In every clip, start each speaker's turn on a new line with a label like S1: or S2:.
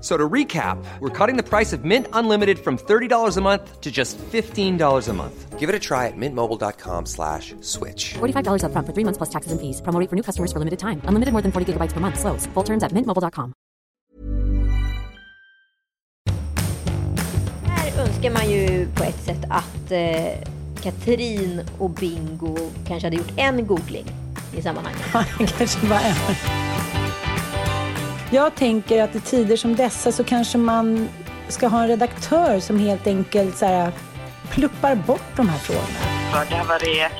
S1: So to recap, we're cutting the price of Mint Unlimited from $30 a month to just $15 a month. Give it a try at mintmobile.com slash switch.
S2: $45 upfront for three months plus taxes and fees. Promo for new customers for limited time. Unlimited more than 40 gigabytes per month. Slows. Full terms at mintmobile.com.
S3: Här önskar man ju på ett sätt att eh, Katrin och Bingo kanske hade gjort en googling i sammanhanget.
S4: kanske bara en. Jag tänker att i tider som dessa så kanske man ska ha en redaktör som helt enkelt så här, pluppar bort de här frågorna.
S5: det har varit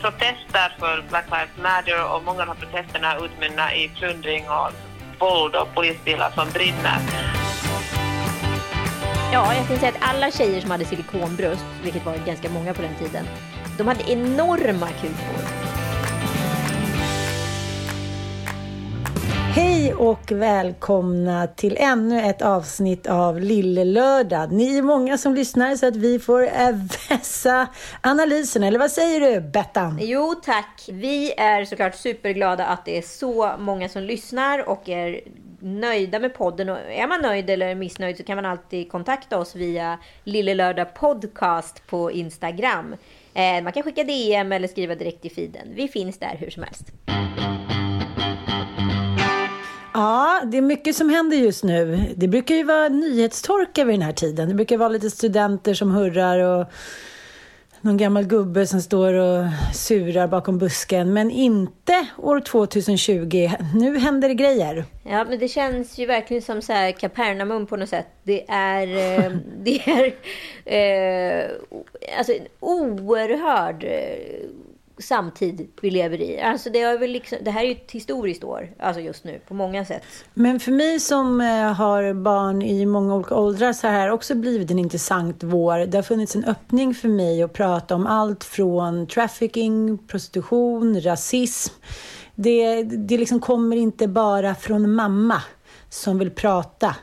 S5: protester för Black Lives Matter och många av protesterna utmynnar i plundring och våld och polisbilar som brinner.
S3: Ja, jag kan säga att alla tjejer som hade silikonbröst, vilket var ganska många på den tiden, de hade enorma kukor.
S4: Hej och välkomna till ännu ett avsnitt av Lille Lördag. Ni är många som lyssnar så att vi får vässa analysen. Eller vad säger du, Bettan?
S3: Jo tack! Vi är såklart superglada att det är så många som lyssnar och är nöjda med podden. Och är man nöjd eller missnöjd så kan man alltid kontakta oss via Lille Lördag Podcast på Instagram. Eh, man kan skicka DM eller skriva direkt i feeden. Vi finns där hur som helst.
S4: Ja, det är mycket som händer just nu. Det brukar ju vara nyhetstorka vid den här tiden. Det brukar vara lite studenter som hurrar och någon gammal gubbe som står och surar bakom busken. Men inte år 2020. Nu händer det grejer.
S3: Ja, men det känns ju verkligen som så här Kapernaum på något sätt. Det är, eh, det är eh, alltså en oerhörd eh, samtid vi lever i. Alltså det, är väl liksom, det här är ju ett historiskt år, alltså just nu, på många sätt.
S4: Men för mig som eh, har barn i många olika åldrar så har det här också blivit en intressant vår. Det har funnits en öppning för mig att prata om allt från trafficking, prostitution, rasism. Det, det liksom kommer inte bara från mamma som vill prata.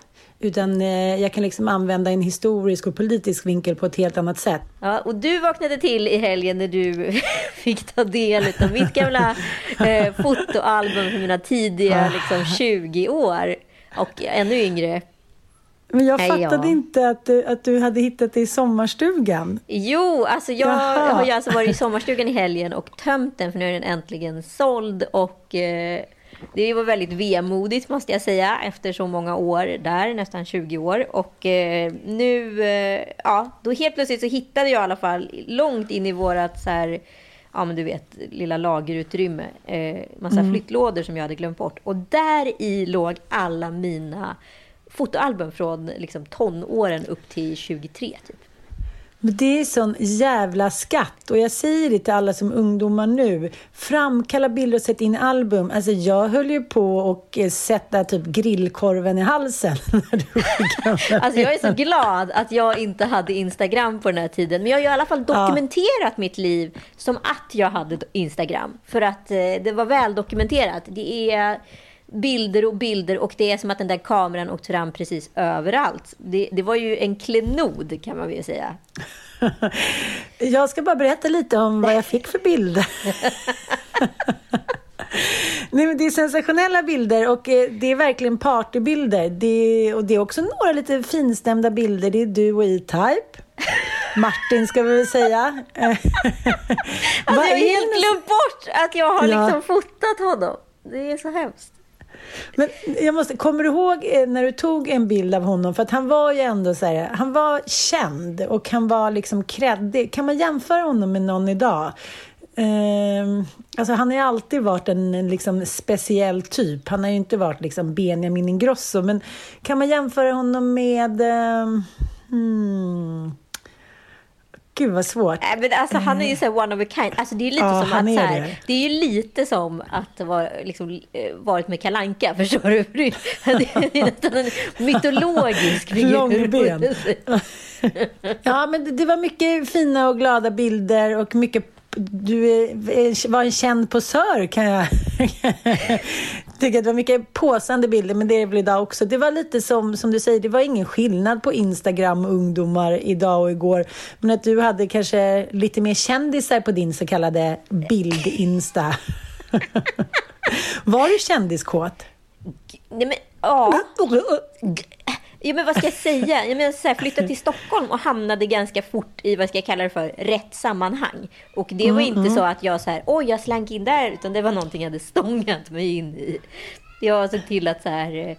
S4: Utan eh, jag kan liksom använda en historisk och politisk vinkel på ett helt annat sätt.
S3: Ja, och du vaknade till i helgen när du fick ta del av mitt gamla eh, fotoalbum från mina tidiga liksom, 20 år. Och ännu yngre.
S4: Men jag fattade
S3: ja.
S4: inte att du, att du hade hittat det i sommarstugan.
S3: Jo, alltså jag
S4: Jaha.
S3: har ju alltså varit i sommarstugan i helgen och tömt den för nu är den äntligen såld. Och eh, det var väldigt vemodigt måste jag säga efter så många år där, nästan 20 år. Och eh, nu, eh, ja, då helt plötsligt så hittade jag i alla fall långt in i vårat så här, ja men du vet, lilla lagerutrymme, eh, massa flyttlådor som jag hade glömt bort. Och där i låg alla mina fotoalbum från liksom, tonåren upp till 23 typ.
S4: Men det är sån jävla skatt. Och jag säger det till alla som ungdomar nu. Framkalla bilder och sätt in album. Alltså jag höll ju på och eh, sätta typ grillkorven i halsen. När du
S3: Alltså jag är så glad att jag inte hade Instagram på den här tiden. Men jag har ju i alla fall dokumenterat mitt liv som att jag hade Instagram. För att eh, det var väl dokumenterat. Det är bilder och bilder och det är som att den där kameran åkte fram precis överallt. Det, det var ju en klenod kan man väl säga.
S4: Jag ska bara berätta lite om vad jag fick för bilder. Nej, men det är sensationella bilder och eh, det är verkligen partybilder. Det, och det är också några lite finstämda bilder. Det är du och E-Type. Martin ska vi väl säga.
S3: Alltså jag har
S4: är
S3: helt glömt bort att jag har
S4: Ja.
S3: liksom fotat honom. Det är så hemskt.
S4: Men jag måste, kommer du ihåg eh, när du tog en bild av honom? För att han var ju ändå så här, han var känd och han var liksom kreddig. Kan man jämföra honom med någon idag? Eh, alltså han har ju alltid varit en, en liksom speciell typ. Han har ju inte varit liksom Benjamin Ingrosso. Men kan man jämföra honom med... Eh, hmm, Gud vad svårt.
S3: Nej, men alltså, han är ju så one of a kind. Alltså, det är lite
S4: Ja,
S3: som att
S4: är
S3: så här,
S4: det.
S3: det. är ju lite som att vara, liksom, eh, varit med Kalanka förstår du? Det- är nästan en mytologisk figur.
S4: Långben. Ja, men det var mycket fina och glada bilder och mycket du är, var en känd posör kan jag tycka. Det var mycket påsande bilder, men det är det väl idag också. Det var lite som, som du säger, det var ingen skillnad på Instagram-ungdomar idag och igår. Men att du hade kanske lite mer kändisar på din så kallade bild-insta. var du kändiskåt?
S3: Nej, men, ja. Ja, men vad ska jag säga? Jag menar, så här, flyttade till Stockholm och hamnade ganska fort i vad ska jag kalla det för, rätt sammanhang. Och det var inte så att jag så här, oj, jag slank in där, utan det var någonting jag hade stångat mig in i. Jag såg till att så här, eh,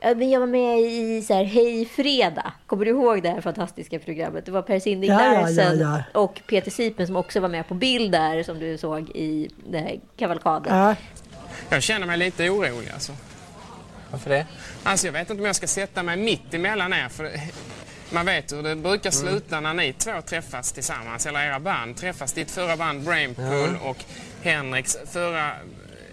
S3: ja, men jag var med i så här, Hej Fredag. Kommer du ihåg det här fantastiska programmet? Det var Per Sinding
S4: Ja, ja, ja, ja.
S3: och Peter Sipen som också var med på bild där, som du såg i den här kavalkaden.
S4: Ja.
S6: Jag känner mig lite orolig alltså.
S7: Varför det?
S6: Alltså jag vet inte om jag ska sätta mig mitt emellan er för man vet hur det brukar sluta när ni två träffas tillsammans, eller era band träffas. Ditt förra band Brainpool och Henriks förra,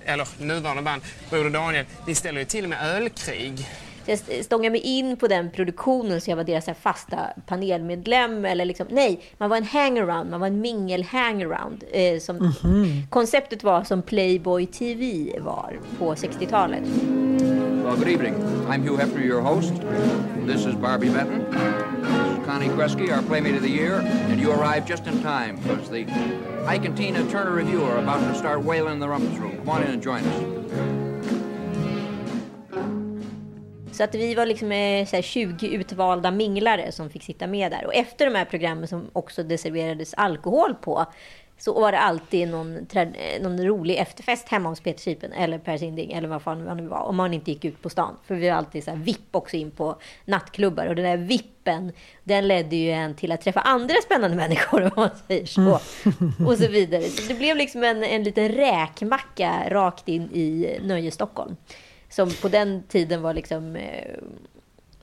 S6: eller nuvarande band Broder Daniel, ni ställer ju till med ölkrig.
S3: Jag stångade mig in på den produktionen så jag var deras fasta panelmedlem. Eller liksom, nej, man var en hangaround, man var en mingel-hangaround. Eh, som Konceptet var som Playboy TV var på 60-talet.
S8: Well, good evening. I'm Hugh Hefner, your host. This is Barbie Benton. This is Connie Kresge, our Playmate of the Year, and you arrived just in time because the Ike and Tina Turner Review are about to start wailing in the rumpus room. Come on in and join us.
S3: Så att vi var liksom här 20 utvalda minglare som fick sitta med där. Och efter de här programmen som också det serverades alkohol på så var det alltid någon, någon rolig efterfest hemma hos Peter Sipen eller Per Sinding eller vad fan det nu var. Om man inte gick ut på stan. För vi var alltid så här VIP också in på nattklubbar. Och den där VIPen, den ledde ju en till att träffa andra spännande människor om man säger så. Och så vidare. Så det blev liksom en, en liten räkmacka rakt in i Nöje Stockholm. Som på den tiden var liksom... eh,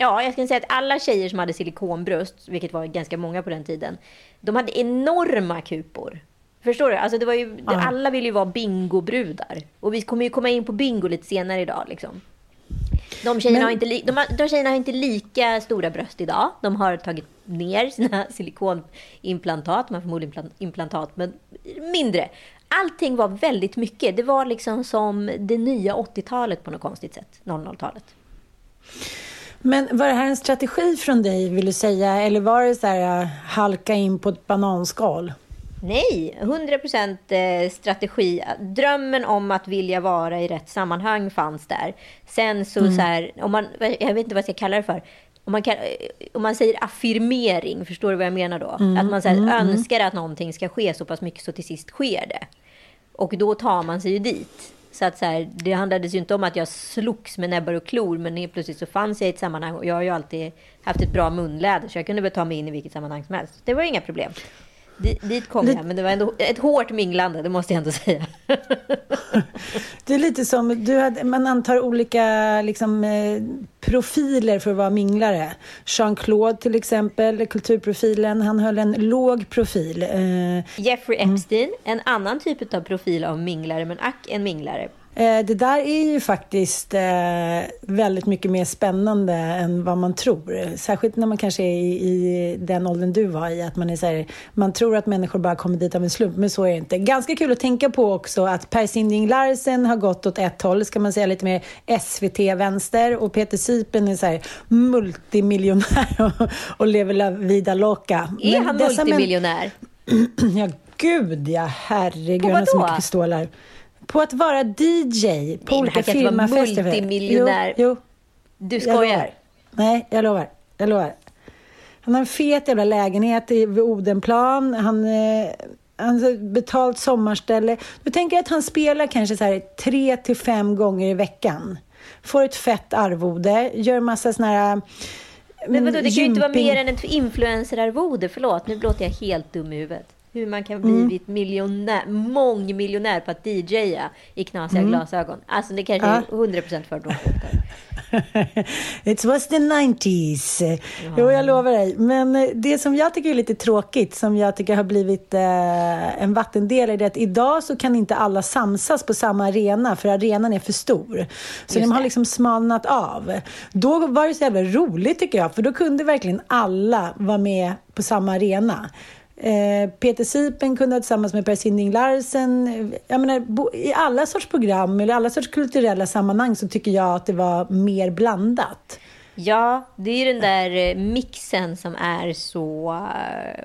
S3: Ja, jag skulle säga att alla tjejer som hade silikonbröst, vilket var ganska många på den tiden, de hade enorma kupor. Förstår du? Alltså det var ju, Alla ville ju vara bingobrudar. Och vi kommer ju komma in på bingo lite senare idag. Liksom. De, tjejerna
S4: Men-
S3: har inte li- de, har, de tjejerna har inte lika stora bröst idag. De har tagit ner sina silikonimplantat. Har förmodligen implan- implantat, men mindre. Allting var väldigt mycket. Det var liksom som det nya 80-talet på något konstigt sätt. 00-talet.
S4: Men var det här en strategi från dig, vill du säga? Eller var det så här, äh, halka in på ett bananskal?
S3: Nej, 100% eh, strategi. Drömmen om att vilja vara i rätt sammanhang fanns där. Sen så, så här, om man, jag vet inte vad jag ska kalla det för. Om man, kan, eh, om man säger affirmering, förstår du vad jag menar då? att man så här, önskar att någonting ska ske så pass mycket så till sist sker det. Och då tar man sig ju dit. Så att så här, det handlade ju inte om att jag slogs med näbbar och klor, men helt plötsligt så fanns jag i ett sammanhang och jag har ju alltid haft ett bra munläder, så jag kunde väl ta mig in i vilket sammanhang som helst. Det var inga problem. Di- Dit kom jag, men det var ändå ett hårt minglande, det måste jag ändå säga.
S4: Det är lite som, du hade, man antar olika liksom, eh, profiler för att vara minglare. Jean-Claude till exempel, kulturprofilen, han höll en låg profil. Eh,
S3: Jeffrey Epstein, en annan typ av profil av minglare, men ack en minglare.
S4: Eh, Det där är ju faktiskt eh, väldigt mycket mer spännande än vad man tror. Särskilt när man kanske är i, i den åldern du var i. Att man, är så här, man tror att människor bara kommer dit av en slump, men så är det inte. Ganska kul att tänka på också att Per Sinding Larsen har gått åt ett håll, ska man säga lite mer SVT-vänster. Och Peter Sipen är så här multimiljonär och, och lever la vida loca.
S3: Är
S4: Men
S3: han
S4: dessa män-
S3: multimiljonär?
S4: Ja, gud ja. Herregud, han har så mycket pistoler. På att vara DJ på
S3: men
S4: olika firmafester.
S3: multimiljonär.
S4: Jo, jo,
S3: Du skojar?
S4: Nej, jag lovar. Jag lovar. Han har en fet jävla lägenhet vid Odenplan. Han, eh, han har betalt sommarställe. Du tänker att han spelar kanske så här tre till fem gånger i veckan. Får ett fett arvode, gör massa såna här...
S3: Men vadå, det kan ju inte vara
S4: gymping-
S3: mer än ett influencerarvode. Förlåt, nu låter jag helt dum i huvudet. Hur man kan
S4: Mm.
S3: blivit miljonär, mångmiljonär på att DJa i knasiga glasögon. Alltså det kanske är 100% fördomsfullt.
S4: It was the 90s. Jo, jag lovar dig. Men eh, det som jag tycker är lite tråkigt, som jag tycker har blivit eh, en vattendelare, är det att idag så kan inte alla samsas på samma arena, för arenan är för stor. Så de har liksom smalnat av. Då var det så jävla roligt tycker jag, för då kunde verkligen alla vara med på samma arena. Eh, Peter Sipen kunde ha tillsammans med Per Sinding Larsen. Jag menar, I alla sorts program eller alla sorts kulturella sammanhang så tycker jag att det var mer blandat.
S3: Ja, det är ju den där eh, mixen som är så... eh,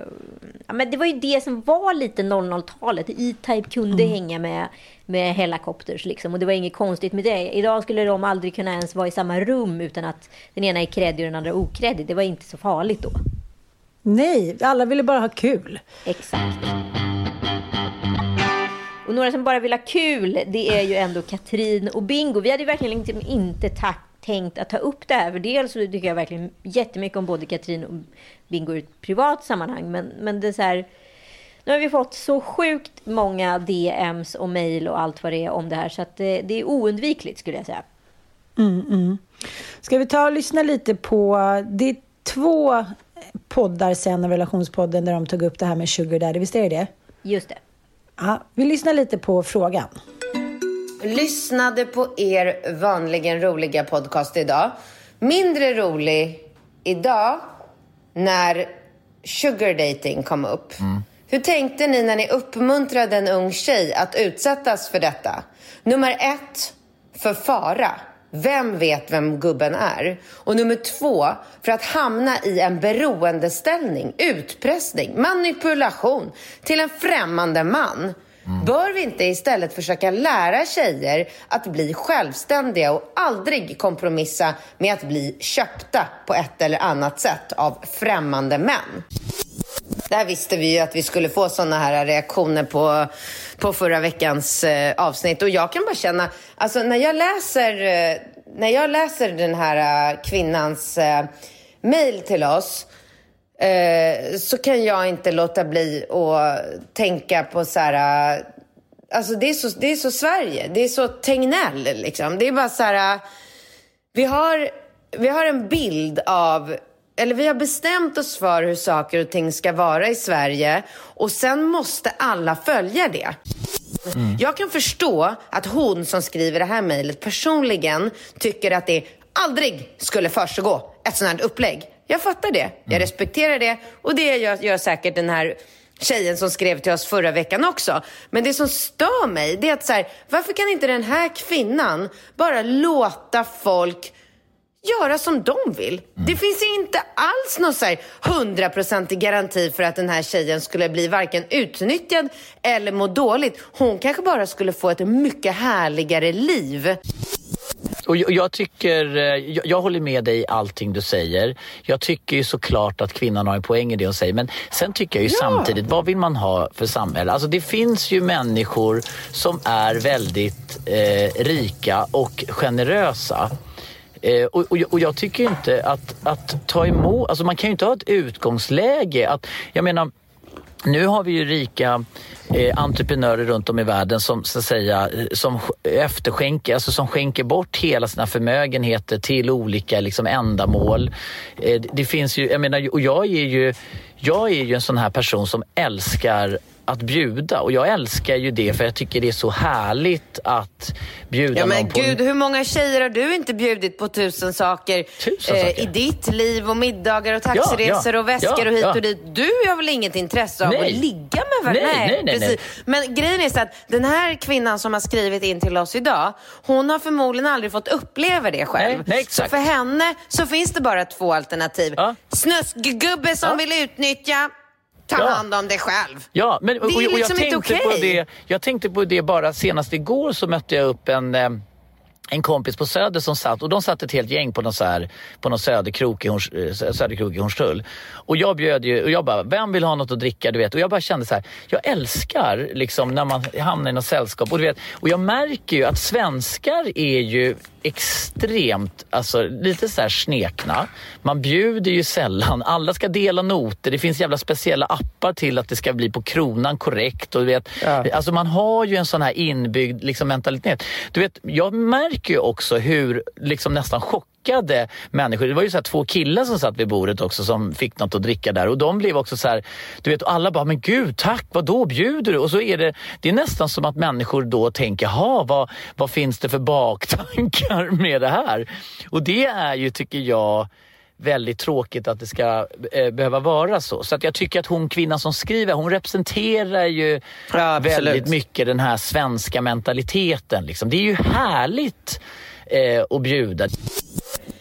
S3: Ja, men det var ju det som var lite 00-talet. E-Type kunde hänga med, med Hellacopters liksom. Och det var inget konstigt med det. Idag skulle de aldrig kunna ens vara i samma rum utan att den ena är kreddig och den andra okreddig. Det var inte så farligt då.
S4: Nej, alla ville bara ha kul.
S3: Exakt. Och några som bara vill ha kul, det är ju ändå Katrin och Bingo. Vi hade verkligen liksom inte ta- tänkt att ta upp det här. För dels så tycker jag verkligen jättemycket om både Katrin och Bingo i ett privat sammanhang. Men, men det är så här, nu har vi fått så sjukt många DMs och mejl och allt vad det är om det här. Så det, det är oundvikligt skulle jag säga.
S4: Ska vi ta och lyssna lite på... Det är två poddar sen av relationspodden där de tog upp det här med sugar daddy. Visst är det det?
S3: Just det.
S4: Ja, vi lyssnar lite på frågan.
S7: lyssnade på er vanligen roliga podcast idag. Mindre rolig idag när sugar dating kom upp. Hur tänkte ni när ni uppmuntrade en ung tjej att utsättas för detta? Nummer ett, för fara. Vem vet vem gubben är? Och nummer två, för att hamna i en beroendeställning, utpressning, manipulation till en främmande man. Bör vi inte istället försöka lära tjejer att bli självständiga och aldrig kompromissa med att bli köpta på ett eller annat sätt av främmande män? Där visste vi ju att vi skulle få sådana här reaktioner på, på förra veckans eh, avsnitt. Och jag kan bara känna, alltså när jag läser, eh, när jag läser den här eh, kvinnans eh, mail till oss eh, så kan jag inte låta bli att tänka på så här... eh, Alltså det är så, det är så Sverige, det är så Tegnell liksom. Det är bara så här... eh, vi har, vi har en bild av, eller vi har bestämt oss för hur saker och ting ska vara i Sverige och sen måste alla följa det. Jag kan förstå att hon som skriver det här mejlet personligen tycker att det aldrig skulle försiggå ett sånt här upplägg. Jag fattar det, jag respekterar det och det gör, gör säkert den här tjejen som skrev till oss förra veckan också. Men det som stör mig, det är att så här, varför kan inte den här kvinnan bara låta folk göra som de vill. Det finns inte alls någon så här hundraprocentig garanti för att den här tjejen skulle bli varken utnyttjad eller må dåligt. Hon kanske bara skulle få ett mycket härligare liv.
S9: Och jag, jag tycker, eh, jag, jag håller med dig i allting du säger. Jag tycker ju såklart att kvinnan har en poäng i det hon säger. Men sen tycker jag ju samtidigt, vad vill man ha för samhälle? Alltså det finns ju människor som är väldigt eh, rika och generösa. Eh, och, och, och jag tycker inte att, att ta emot, alltså man kan ju inte ha ett utgångsläge. Att, jag menar, nu har vi ju rika eh, entreprenörer runt om i världen som så att säga eh, som efterskänker, alltså som skänker bort hela sina förmögenheter till olika liksom, ändamål. Eh, det, det finns ju, jag menar, och jag är ju, jag är ju en sån här person som älskar att bjuda och jag älskar ju det för jag tycker det är så härligt att bjuda
S7: Ja men
S9: någon på
S7: gud, hur många tjejer har du inte bjudit på tusen saker,
S9: Tusen
S7: eh,
S9: saker?
S7: i ditt liv och middagar och taxiresor
S9: ja,
S7: och väskor
S9: ja,
S7: och hit
S9: ja.
S7: och dit. Du har väl inget intresse av
S9: Nej.
S7: att ligga med varandra?
S9: Nej, nej, nej, nej.
S7: Men grejen är så att den här kvinnan som har skrivit in till oss idag, hon har förmodligen aldrig fått uppleva det själv.
S9: Nej, nej, exakt.
S7: Så för henne så finns det bara två alternativ.
S9: Ja.
S7: Snuskgubbe som
S9: Ja.
S7: vill utnyttja, ta
S9: Ja.
S7: hand om dig själv.
S9: Ja, men, och, och
S7: liksom
S9: jag,
S7: inte
S9: tänkte på
S7: okej.
S9: det, jag tänkte på det bara senast igår så mötte jag upp en, eh, en kompis på Söder som satt, och de satt ett helt gäng på någon, så här, på någon söderkrok i, Horns, eh, söderkrok i Hornstull. Och jag bjöd ju, och jag bara, vem vill ha något att dricka? Du vet. Och jag bara kände så här, jag älskar liksom när man hamnar i något sällskap. Och, du vet, och jag märker ju att svenskar är ju extremt, alltså lite så här snekna. Man bjuder ju sällan, alla ska dela noter, det finns jävla speciella appar till att det ska bli på kronan korrekt. Och du vet, ja. Alltså man har ju en sån här inbyggd liksom, mentalitet. Du vet, jag märker ju också hur liksom nästan chock chockade människor. Det var ju så två killar som satt vid bordet också som fick något att dricka där och de blev också så här, du vet alla bara, men gud tack, vad då bjuder du? Och så är det, det är nästan som att människor då tänker, ha vad, vad finns det för baktankar med det här? Och det är ju, tycker jag, väldigt tråkigt att det ska eh, behöva vara så. Så att jag tycker att hon kvinnan som skriver, hon representerar ju ja, väldigt mycket den här svenska mentaliteten. Liksom. Det är ju härligt eh, att bjuda.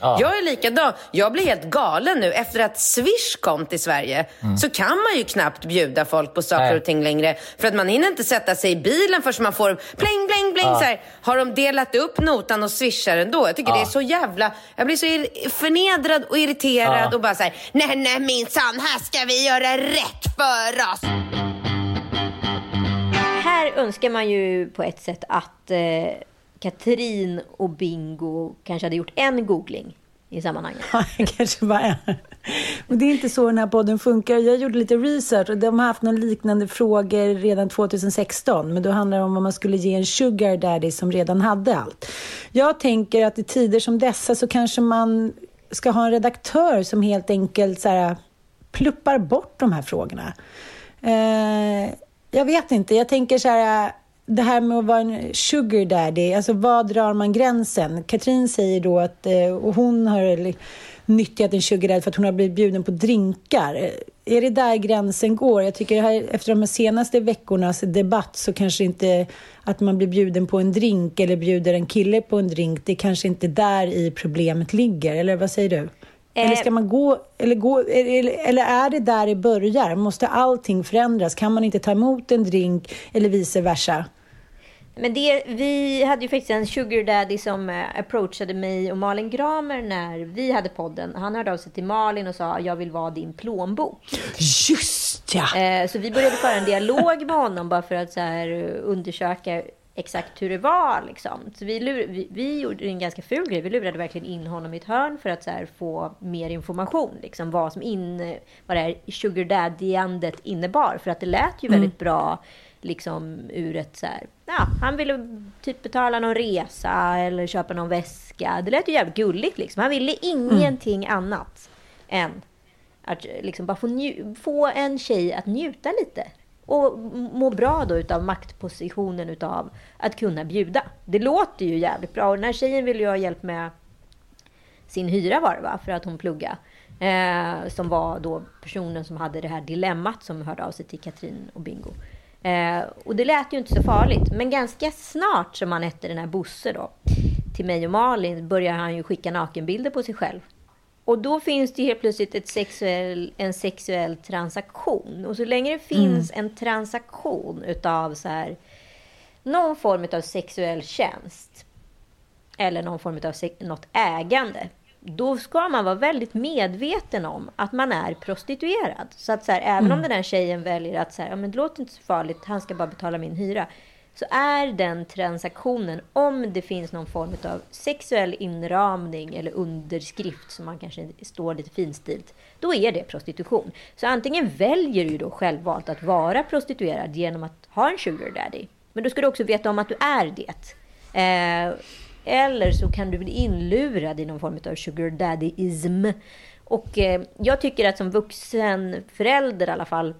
S7: Ja. Jag är likadan. Jag blir helt galen nu. Efter att Swish kom till Sverige mm. så kan man ju knappt bjuda folk på saker Nej. och ting längre. För att man hinner inte sätta sig i bilen förrän man får pling, pling, pling. Ja. Så här. Har de delat upp notan och swishar ändå? Jag tycker ja. det är så jävla... Jag blir så förnedrad och irriterad ja. och bara så här, nej, nej minsann, här ska vi göra rätt för oss.
S3: Här önskar man ju på ett sätt att eh Katrin och Bingo kanske hade gjort en googling i sammanhanget.
S4: Ja, kanske bara en. Men det är inte så den här podden funkar. Jag gjorde lite research och de har haft några liknande frågor redan 2016. Men då handlar det om vad man skulle ge en sugar daddy som redan hade allt. Jag tänker att i tider som dessa så kanske man ska ha en redaktör som helt enkelt så här, pluppar bort de här frågorna. Eh, jag vet inte. Jag tänker så här det här med att vara en sugar daddy, alltså var drar man gränsen? Katrin säger då att eh, och hon har nyttjat en sugar daddy för att hon har blivit bjuden på drinkar. Eh, är det där gränsen går? Jag tycker här, efter de senaste veckornas debatt så kanske inte att man blir bjuden på en drink eller bjuder en kille på en drink, det är kanske inte där i problemet ligger. Eller vad säger du? Eller ska man gå, eller, gå eller, eller är det där det börjar? Måste allting förändras? Kan man inte ta emot en drink eller vice versa?
S3: Men det, vi hade ju faktiskt en sugar daddy som eh, approachade mig och Malin Gramer när vi hade podden. Han hörde av sig till Malin och sa jag vill vara din plånbok.
S4: Just ja!
S3: Eh, så vi började föra en dialog med honom bara för att så undersöka exakt hur det var. Liksom. Så vi, lur, vi, vi, gjorde en ganska ful grej. Vi lurade verkligen in honom i ett hörn för att här, få mer information. Liksom, vad, som in, vad det här sugar daddy-andet innebar. För att det lät ju mm. väldigt bra liksom, ur ett så här, ja, han ville typ betala någon resa eller köpa någon väska. Det lät ju jävligt gulligt liksom. Han ville ingenting mm. annat än att liksom bara få, få en tjej att njuta lite och må bra då utav maktpositionen utav att kunna bjuda. Det låter ju jävligt bra. Och den här tjejen ville ju ha hjälp med sin hyra var det va? För att hon plugga. Eh, som var då personen som hade det här dilemmat som hörde av sig till Katrin och Bingo. Eh, och det lät ju inte så farligt. Men ganska snart som han hette den här Bosse då, till mig och Malin, började han ju skicka nakenbilder på sig själv. Och då finns det helt plötsligt ett sexuell, en sexuell transaktion. Och så länge det finns mm. en transaktion utav så här, någon form av sexuell tjänst eller någon form av något ägande, då ska man vara väldigt medveten om att man är prostituerad. Så att så här, även mm. om den där tjejen väljer att så här, ja, men det låter inte så farligt, han ska bara betala min hyra så är den transaktionen, om det finns någon form av sexuell inramning eller underskrift som man kanske står lite finstilt, då är det prostitution. Så antingen väljer du då självvalt att vara prostituerad genom att ha en sugar daddy, men då ska du också veta om att du är det. Eh, eller så kan du bli inlurad i någon form av sugar daddy-ism. Och eh, jag tycker att som vuxen förälder i alla fall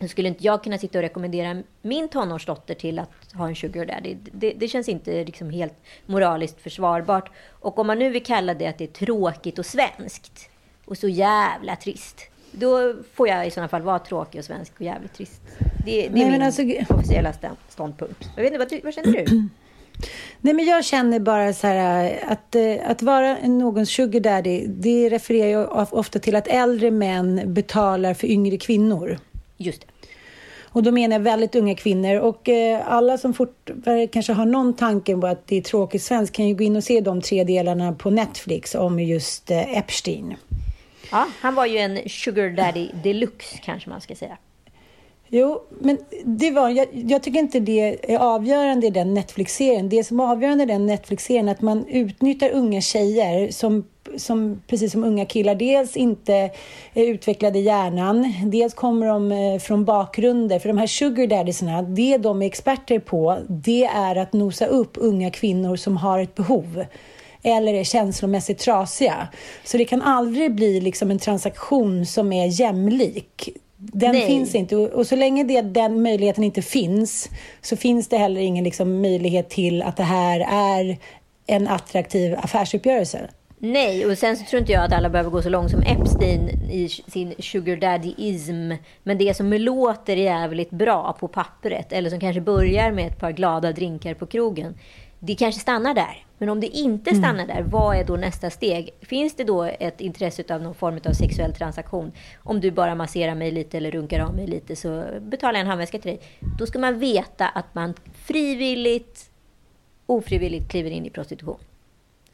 S3: så skulle inte jag kunna sitta och rekommendera min tonårsdotter till att ha en sugar daddy. Det, det känns inte liksom helt moraliskt försvarbart. Och om man nu vill kalla det att det är tråkigt och svenskt och så jävla trist. Då får jag i sådana fall vara tråkig och svensk och jävligt trist. Det, det är min alltså... officiella ståndpunkt. Jag vet inte, vad, vad känner du?
S4: Nej, men jag känner bara så här att, eh, att vara någons sugar daddy, det refererar jag ofta till att äldre män betalar för yngre kvinnor.
S3: Just det.
S4: Och då menar jag väldigt unga kvinnor. Och eh, alla som fort, kanske har någon tanke på att det är tråkigt svenskt kan ju gå in och se de tre delarna på Netflix om just eh, Epstein.
S3: Ja, han var ju en sugar daddy deluxe kanske man ska säga.
S4: Jo, men det var, jag, jag, tycker inte det är avgörande i den Netflix-serien. Det som är avgörande i den Netflix-serien är att man utnyttjar unga tjejer som, som, precis som unga killar, dels inte är utvecklade i hjärnan, dels kommer de eh, från bakgrunder. För de här sugar daddiesarna, det de är experter på, det är att nosa upp unga kvinnor som har ett behov eller är känslomässigt trasiga. Så det kan aldrig bli liksom en transaktion som är jämlik. Den Nej. finns inte. Och så länge det, den möjligheten inte finns så finns det heller ingen liksom möjlighet till att det här är en attraktiv affärsuppgörelse.
S3: Nej, och sen så tror inte jag att alla behöver gå så långt som Epstein i sin sugar daddy-ism. Men det som låter jävligt bra på pappret, eller som kanske börjar med ett par glada drinkar på krogen, det kanske stannar där. Men om det inte mm. stannar där, vad är då nästa steg? Finns det då ett intresse av någon form av sexuell transaktion? Om du bara masserar mig lite eller runkar av mig lite så betalar jag en handväska till dig. Då ska man veta att man frivilligt, ofrivilligt kliver in i prostitution.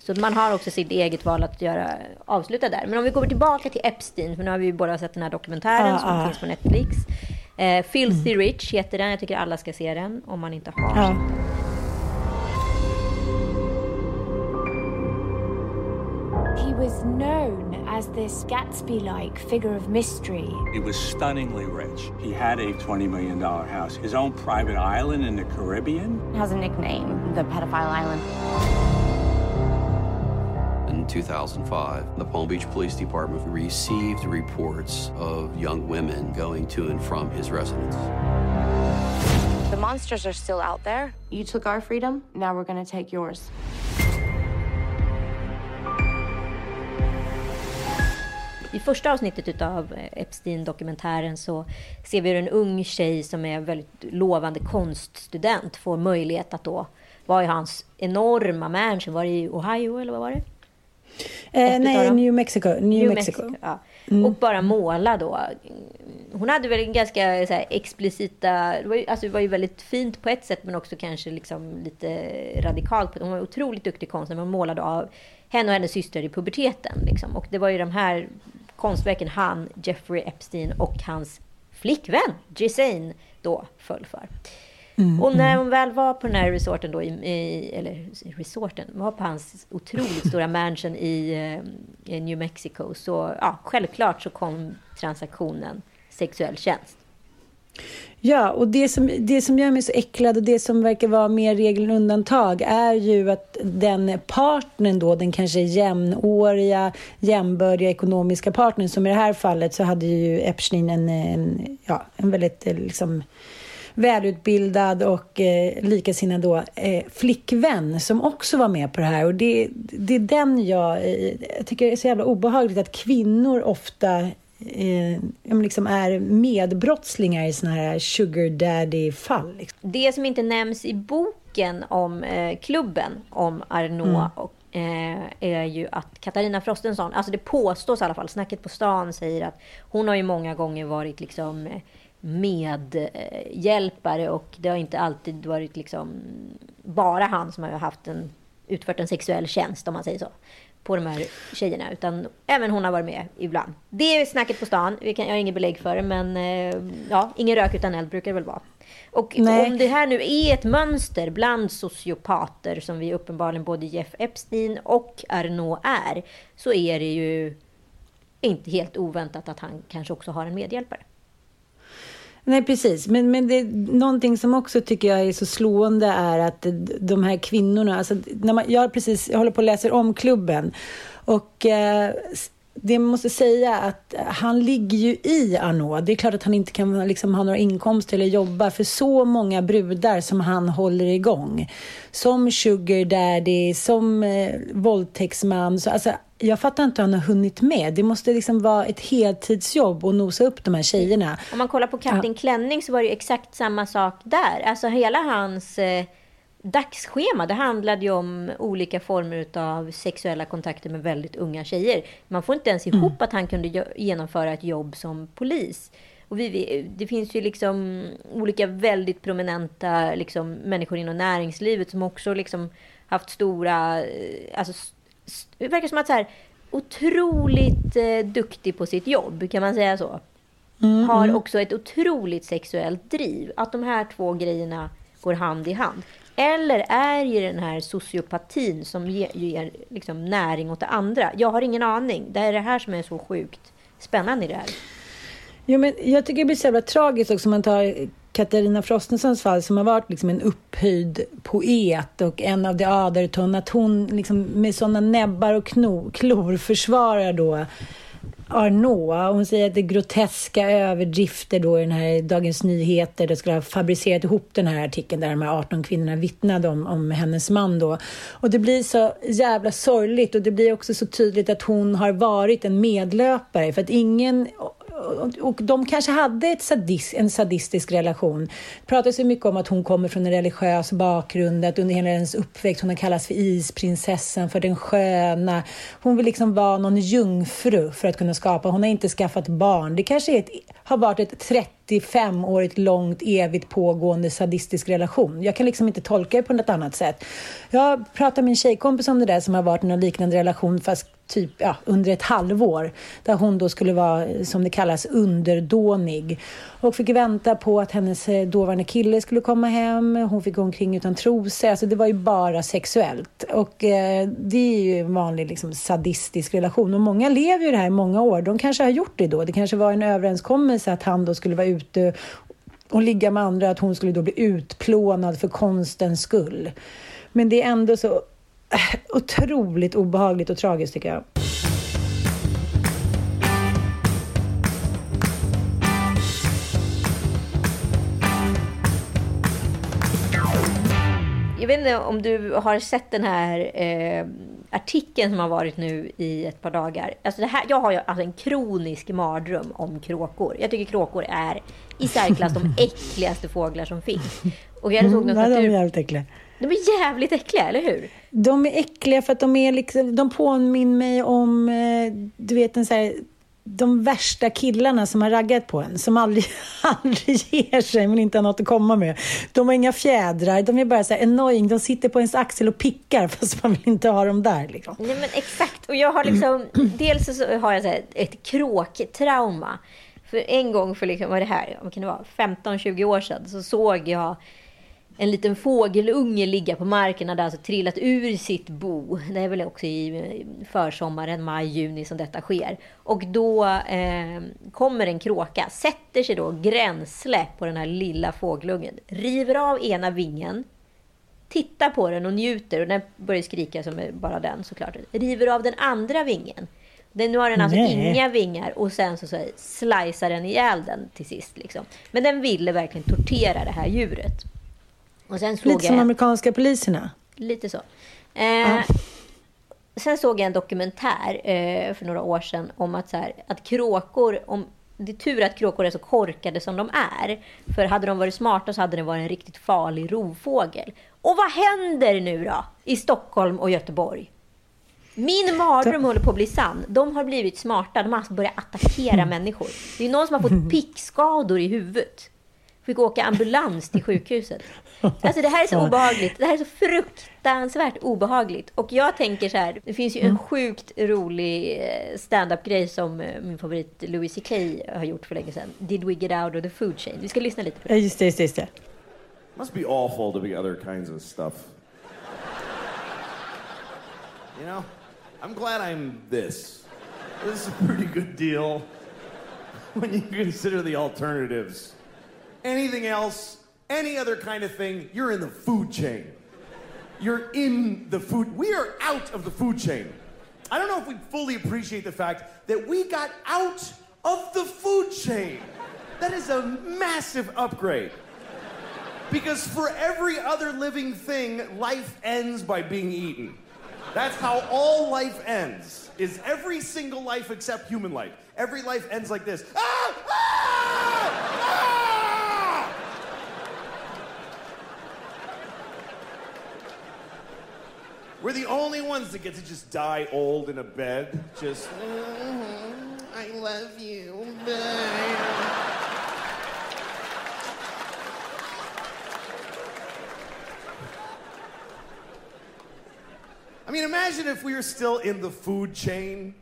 S3: Så man har också sitt eget val att göra, avsluta där. Men om vi går tillbaka till Epstein, för nu har vi ju båda sett den här dokumentären ah, som ah. finns på Netflix. Eh, Filthy mm. Rich heter den. Jag tycker alla ska se den om man inte har ah.
S10: He was known as this Gatsby like figure of mystery.
S11: He was stunningly rich. He had a $20 million house, his own private island in the Caribbean.
S10: It has a nickname, the Pedophile Island.
S12: In 2005, the Palm Beach Police Department received reports of young women going to and from his residence.
S10: The monsters are still out there. You took our freedom, now we're gonna take yours.
S3: I första avsnittet av Epstein-dokumentären så ser vi hur en ung tjej som är väldigt lovande konststudent får möjlighet att då vara i hans enorma mansion. Var det i Ohio eller vad var det?
S4: Eh, nej, New Mexico. New, New Mexico. Mexico
S3: ja. mm. Och bara måla då. Hon hade väl en ganska så här, explicita... Det var, ju, alltså, det var ju väldigt fint på ett sätt men också kanske liksom lite radikalt. Hon var otroligt duktig konstnär. Hon målade av henne och hennes syster i puberteten. Liksom. Och det var ju de här konstverken han, Jeffrey Epstein och hans flickvän Gisane då föll för. Mm, och när mm. hon väl var på den här resorten då, i, i, eller resorten, var på hans otroligt stora mansion i, eh, i New Mexico, så ja, självklart så kom transaktionen sexuell tjänst.
S4: Ja, och det som, det som gör mig så äcklad och det som verkar vara mer regel än undantag är ju att den partnern då, den kanske jämnåriga, jämbördiga ekonomiska partnern, som i det här fallet så hade ju Epstein en, en, ja, en väldigt eh, liksom, välutbildad och eh, likasinnad då, eh, flickvän som också var med på det här. Och det, det är den jag, eh, jag tycker är så jävla obehagligt att kvinnor ofta eh, liksom är medbrottslingar i såna här sugar daddy-fall. Liksom.
S3: Det som inte nämns i boken om eh, klubben, om Arnaud mm. och eh, är ju att Katarina Frostenson, alltså det påstås i alla fall, snacket på stan säger att hon har ju många gånger varit liksom eh, medhjälpare och det har inte alltid varit liksom bara han som har haft en, utfört en sexuell tjänst om man säger så på de här tjejerna, utan även hon har varit med ibland. Det är snacket på stan. Jag har inget belägg för det, men eh, ja, ingen rök utan eld brukar det väl vara. Och Nej. om det här nu är ett mönster bland sociopater, som vi uppenbarligen både Jeff Epstein och Arnaud är, så är det ju inte helt oväntat att han kanske också har en medhjälpare.
S4: Nej, precis. Men, men det, någonting som också tycker jag är så slående är att de här kvinnorna... Alltså, när man, jag, precis, jag håller på och läser om klubben. Och eh, det måste säga att han ligger ju i Arnaud. Det är klart att han inte kan liksom, ha några inkomster eller jobba för så många brudar som han håller igång. Som sugar daddy, som eh, våldtäktsman. Så, alltså, jag fattar inte hur han har hunnit med. Det måste liksom vara ett heltidsjobb att nosa upp de här tjejerna.
S3: Om man kollar på Kapten ja. Klänning så var det exakt samma sak där. Alltså hela hans eh, dagsschema, det handlade ju om olika former av sexuella kontakter med väldigt unga tjejer. Man får inte ens ihop mm. att han kunde genomföra ett jobb som polis. Och vi, det finns ju liksom olika väldigt prominenta liksom, människor inom näringslivet som också liksom haft stora... eh, Alltså, det verkar som att så här, otroligt eh, duktig på sitt jobb, kan man säga så?
S4: Mm,
S3: har
S4: mm.
S3: också ett otroligt sexuellt driv. Att de här två grejerna går hand i hand. Eller är ju den här sociopatin som ger, ger liksom näring åt det andra? Jag har ingen aning. Det är det här som är så sjukt spännande i det här.
S4: Jo, men jag tycker det blir så jävla tragiskt också om man tar Katarina Frostensons fall som har varit liksom en upphöjd poet och en av de aderton, att hon liksom med sådana näbbar och kno, klor försvarar då Arnault. Hon säger att det är groteska överdrifter då i den här Dagens Nyheter. Det skulle ha fabricerat ihop den här artikeln där de här 18 kvinnorna vittnade om, om hennes man då. Och det blir så jävla sorgligt och det blir också så tydligt att hon har varit en medlöpare för att ingen och- de kanske hade ett sadist, en sadistisk relation. Det pratas ju mycket om att hon kommer från en religiös bakgrund, att under hela hennes uppväxt hon har kallats för isprinsessan, för den sköna. Hon vill liksom vara någon jungfru för att kunna skapa. Hon har inte skaffat barn. Det kanske är ett, har varit ett 30 35-årigt långt, evigt pågående sadistisk relation. Jag kan liksom inte tolka det på något annat sätt. Jag pratade med en tjejkompis om det där som har varit i någon liknande relation fast typ ja, under ett halvår. Där hon då skulle vara, som det kallas, underdånig. Och fick vänta på att hennes eh, dåvarande kille skulle komma hem. Hon fick gå omkring utan trosor. Alltså det var ju bara sexuellt. Och eh, det är ju en vanlig liksom, sadistisk relation. Och många lever ju det här i många år. De kanske har gjort det då. Det kanske var en överenskommelse att han då skulle vara ute och ligga med andra. Att hon skulle då bli utplånad för konstens skull. Men det är ändå så eh, otroligt obehagligt och tragiskt tycker jag.
S3: Jag vet inte om du har sett den här eh, artikeln som har varit nu i ett par dagar. Alltså det här, jag har ju alltså en kronisk mardröm om kråkor. Jag tycker kråkor är i särklass de äckligaste fåglar som finns. Och jag såg något
S4: Mm, nej, de är
S3: natur...
S4: jävligt äckliga.
S3: De är jävligt äckliga, eller hur?
S4: De är äckliga för att de är liksom, de påminner mig om, eh, du vet en så här, de värsta killarna som har raggat på en, som aldrig, aldrig ger sig men inte har något att komma med. De har inga fjädrar, de är bara så här annoying, de sitter på ens axel och pickar fast man vill inte ha dem där. Liksom.
S3: Nej men exakt. Och jag har liksom, dels så har jag så här ett kråktrauma. För en gång för, liksom, vad det här, vad kan det vara, 15-20 år sedan så såg jag en liten fågelunge ligga på marken hade alltså trillat ur sitt bo. Det är väl också i försommaren, maj, juni som detta sker. Och då eh, kommer en kråka, sätter sig då gränsle på den här lilla fågelungen, river av ena vingen, tittar på den och njuter och den börjar skrika som bara den såklart. River av den andra vingen. Den, nu har den alltså
S4: Nej.
S3: inga vingar och sen så, så slicear den ihjäl den till sist. Liksom. Men den ville verkligen tortera det här djuret. Och sen såg
S4: Lite som
S3: jag...
S4: amerikanska poliserna.
S3: Lite så. Eh, Sen såg jag en dokumentär eh, för några år sedan om att, så här, att kråkor, om, det är tur att kråkor är så korkade som de är. För hade de varit smarta så hade det varit en riktigt farlig rovfågel. Och vad händer nu då i Stockholm och Göteborg? Min mardröm håller på att bli sann. De har blivit smarta. De har alltså börjat attackera människor. Det är någon som har fått pickskador i huvudet. Fick åka ambulans till sjukhuset. Alltså det här är så obehagligt. Det här är så fruktansvärt obehagligt. Och jag tänker så här, det finns ju en sjukt rolig eh, stand-up-grej som eh, min favorit Louis CK har gjort för länge sedan. Did we get out of the food chain? Vi ska lyssna lite på det.
S4: Ja, just det, just det, just det.
S13: Must be awful to be other kinds of stuff. You know, I'm glad I'm this. This is a pretty good deal when you consider the alternatives. Anything else, any other kind of thing, you're in the food chain. You're in the food. We are out of the food chain. I don't know if we fully appreciate the fact that we got out of the food chain. That is a massive upgrade. Because for every other living thing, life ends by being eaten. That's how all life ends. Is every single life except human life. Every life ends like this. Ah! Ah! We're the only ones that get to just die old in a bed. Just, mm-hmm, I love you. I mean, imagine if we were still in the food chain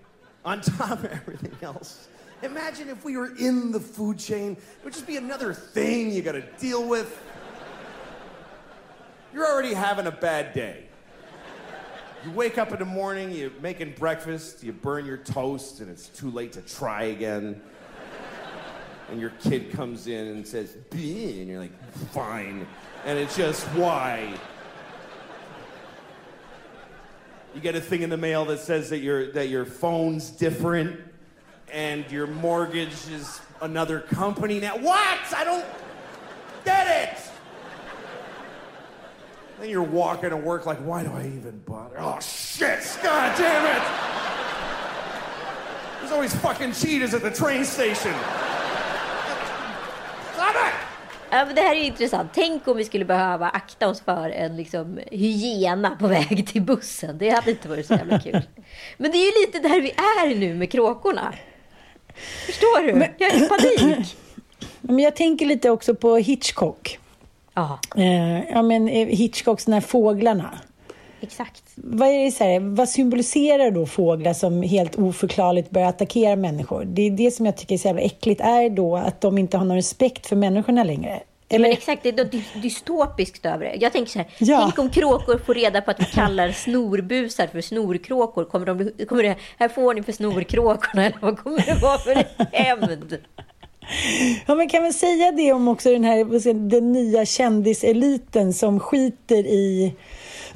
S13: on top of everything else. Imagine if we were in the food chain. It would just be another thing you gotta deal with. You're already having a bad day. You wake up in the morning, you're making breakfast, you burn your toast, and it's too late to try again. And your kid comes in and says, "Bleh," and you're like, fine. And it's just, why? You get a thing in the mail that says that your, that your phone's different and your mortgage is another company now. What? I don't get it. Then you're walking to work like, why do I even bother? Oh shit! God damn it! There's always fucking cheetahs at the train station. Stop it!
S3: Ja, men det här är intressant. Tänk om vi skulle behöva akta oss för en liksom, hyena på väg till bussen. Det hade inte varit så jävla kul. Men det är ju lite där vi är nu med kråkorna. Förstår du? Jag är i panik.
S4: Men jag tänker lite också på Hitchcock.
S3: Ja.
S4: Eh, ja, men eh, Hitchcocks här fåglarna.
S3: Exakt.
S4: Vad, är det så här, vad symboliserar då fåglar som helt oförklarligt börjar attackera människor? Det är det som jag tycker är så jävla äckligt. Är då att de inte har någon respekt för människorna längre?
S3: Eller... Men exakt, det är dy- dystopiskt över det. Jag tänker så här,
S4: Ja.
S3: tänk om kråkor får reda på att vi kallar snorbusar för snorkråkor. Kommer, de, kommer det, här får ni för snorkråkorna, eller vad kommer det vara för hämnd?
S4: Ja, men kan man säga det om också den här den nya kändiseliten som skiter i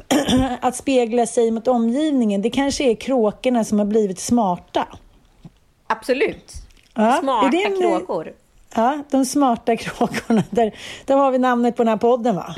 S4: att spegla sig mot omgivningen? Det kanske är kråkorna som har blivit smarta.
S3: Absolut.
S4: Ja,
S3: Smarta
S4: det en-
S3: kråkor.
S4: Ja, de smarta kråkorna. Där, där har vi namnet på den här podden, va?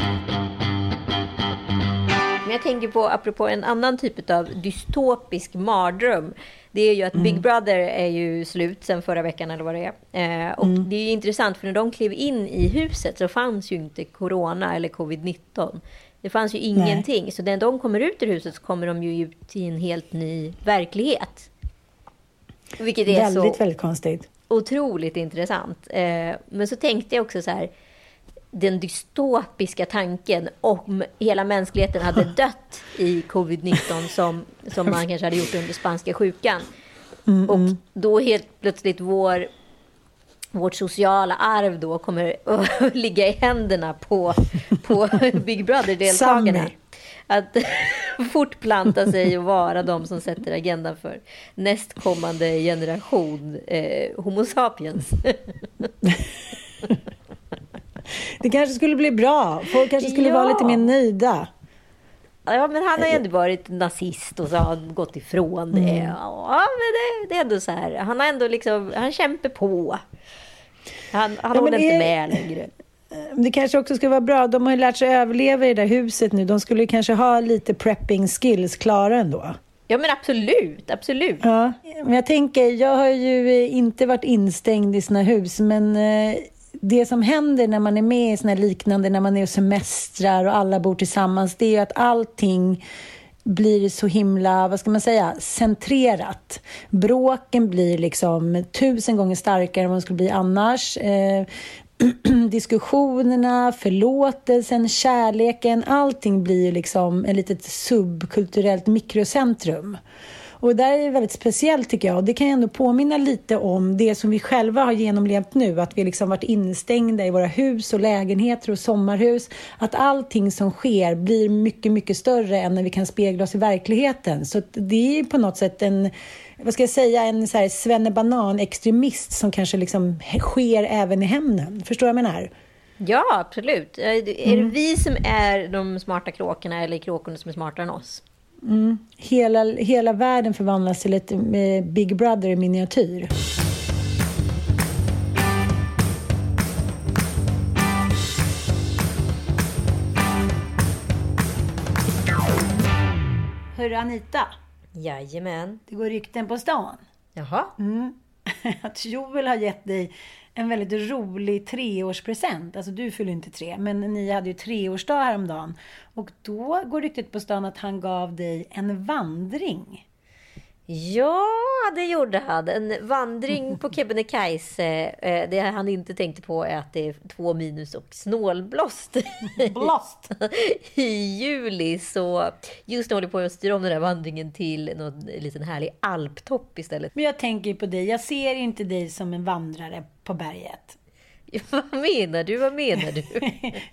S3: Men jag tänker på, apropå en annan typ av dystopisk mardröm. Det är ju att Big Brother är ju slut sen förra veckan eller vad det är. Eh, och det är ju intressant för när de klev in i huset så fanns ju inte corona eller covid-19. Det fanns ju ingenting. Så när de kommer ut ur huset så kommer de ju ut i en helt ny verklighet. Vilket är
S4: väldigt,
S3: så
S4: väldigt konstigt.
S3: otroligt intressant. Eh, men så tänkte jag också så här, den dystopiska tanken om hela mänskligheten hade dött i covid-19 som, som man kanske hade gjort under spanska sjukan.
S4: Mm,
S3: Och då helt plötsligt vår, vårt sociala arv då kommer att ligga i händerna på, på Big Brother-deltagarna. Att fortplanta sig och vara de som sätter agendan för nästkommande generation eh, Homo sapiens.
S4: Det kanske skulle bli bra. Folk kanske skulle vara
S3: Ja.
S4: lite mer nöjda.
S3: Ja, men han har ju ändå varit nazist och så har han gått ifrån det.
S4: Mm.
S3: Ja, men det, det är ändå så här. Han har ändå liksom, han kämpar på. Han, han
S4: Ja,
S3: håller inte
S4: är-
S3: med längre.
S4: Det kanske också skulle vara bra. De har ju lärt sig överleva i det där huset nu. De skulle kanske ha lite prepping skills klara ändå.
S3: Ja, men absolut, absolut.
S4: Ja, men jag tänker, jag har ju inte varit instängd i såna hus, men eh, det som händer när man är med i såna här liknande, när man är och semestrar och alla bor tillsammans, det är ju att allting blir så himla, vad ska man säga, centrerat. Bråken blir liksom tusen gånger starkare än vad de skulle bli annars. Eh, diskussionerna, förlåtelsen, kärleken, allting blir ju liksom ett litet subkulturellt mikrocentrum. Och det där är väldigt speciellt tycker jag. Och det kan ju ändå påminna lite om det som vi själva har genomlevt nu. Att vi liksom varit instängda i våra hus och lägenheter och sommarhus. Att allting som sker blir mycket, mycket större än när vi kan spegla oss i verkligheten. Så det är på något sätt en, vad ska jag säga, en så här svennebanan-extremist som kanske liksom sker även i hemmen. Förstår du vad jag menar?
S3: Ja, absolut. Det- Är det vi som är de smarta kråkorna eller kråkorna som är smartare än oss?
S4: Mm. Hela, hela världen förvandlas till ett eh, Big Brother i miniatyr. Hörru Anita,
S3: Jajamän.
S4: det går rykten på stan.
S3: Jaha.
S4: Mm. Att Joel har gett dig en väldigt rolig treårspresent. Alltså du fyller inte tre, men ni hade ju treårsdag häromdagen. Och då går ryktet på stan att han gav dig en vandring.
S3: Ja, det gjorde han. En vandring på Kebnekaise. Eh, det han inte tänkte på är att det är två minus och snålblåst
S4: Blåst.
S3: i juli. Så just nu håller jag på att styra om den här vandringen till någon liten härlig alptopp istället.
S4: Men jag tänker på dig. Jag ser inte dig som en vandrare på berget.
S3: Vad menar du? Vad menar du?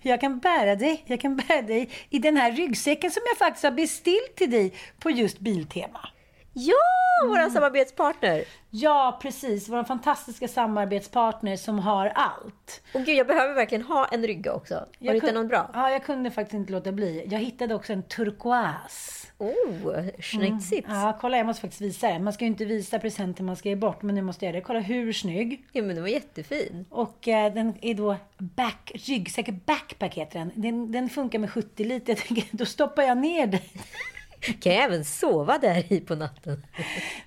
S4: Jag kan bära dig. Jag kan bära dig i den här ryggsäcken som jag faktiskt har beställt till dig på just Biltema.
S3: Ja, vår samarbetspartner!
S4: Ja, precis. Vår fantastiska samarbetspartner som har allt.
S3: Och gud, jag behöver verkligen ha en rygga också. Har du hittat någon bra?
S4: Ja, jag kunde faktiskt inte låta bli. Jag hittade också en turkoas.
S3: Oh, schnitzigt.
S4: Mm. Ja, kolla jag måste faktiskt visa den. Man ska ju inte visa presenten man ska ge bort, men nu måste jag göra det. Kolla hur snygg.
S3: Ja, men den var jättefin.
S4: Och eh, den är då back, ryggsäck, backpack heter den. den. Den funkar med 70 liter. Jag tänker, då stoppar jag ner den.
S3: Kan jag även sova där i på natten?